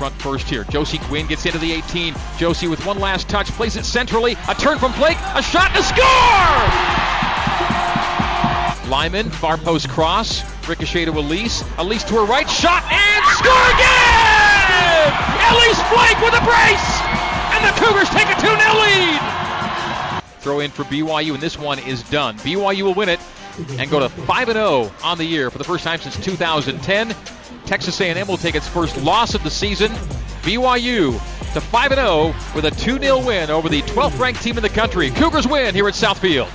front first here. Josie Quinn gets into the 18. Josie with one last touch, plays it centrally. A turn from Blake, a shot, a score! Lyman, far post cross, ricochet to Elise. Elise to her right, shot, and score again! Elise Blake with a brace! And the Cougars take a 2 0 lead! Throw in for BYU, and this one is done. BYU will win it and go to 5 0 on the year for the first time since 2010. Texas A&M will take its first loss of the season. BYU to 5 0 with a 2 0 win over the 12th ranked team in the country. Cougars win here at Southfield.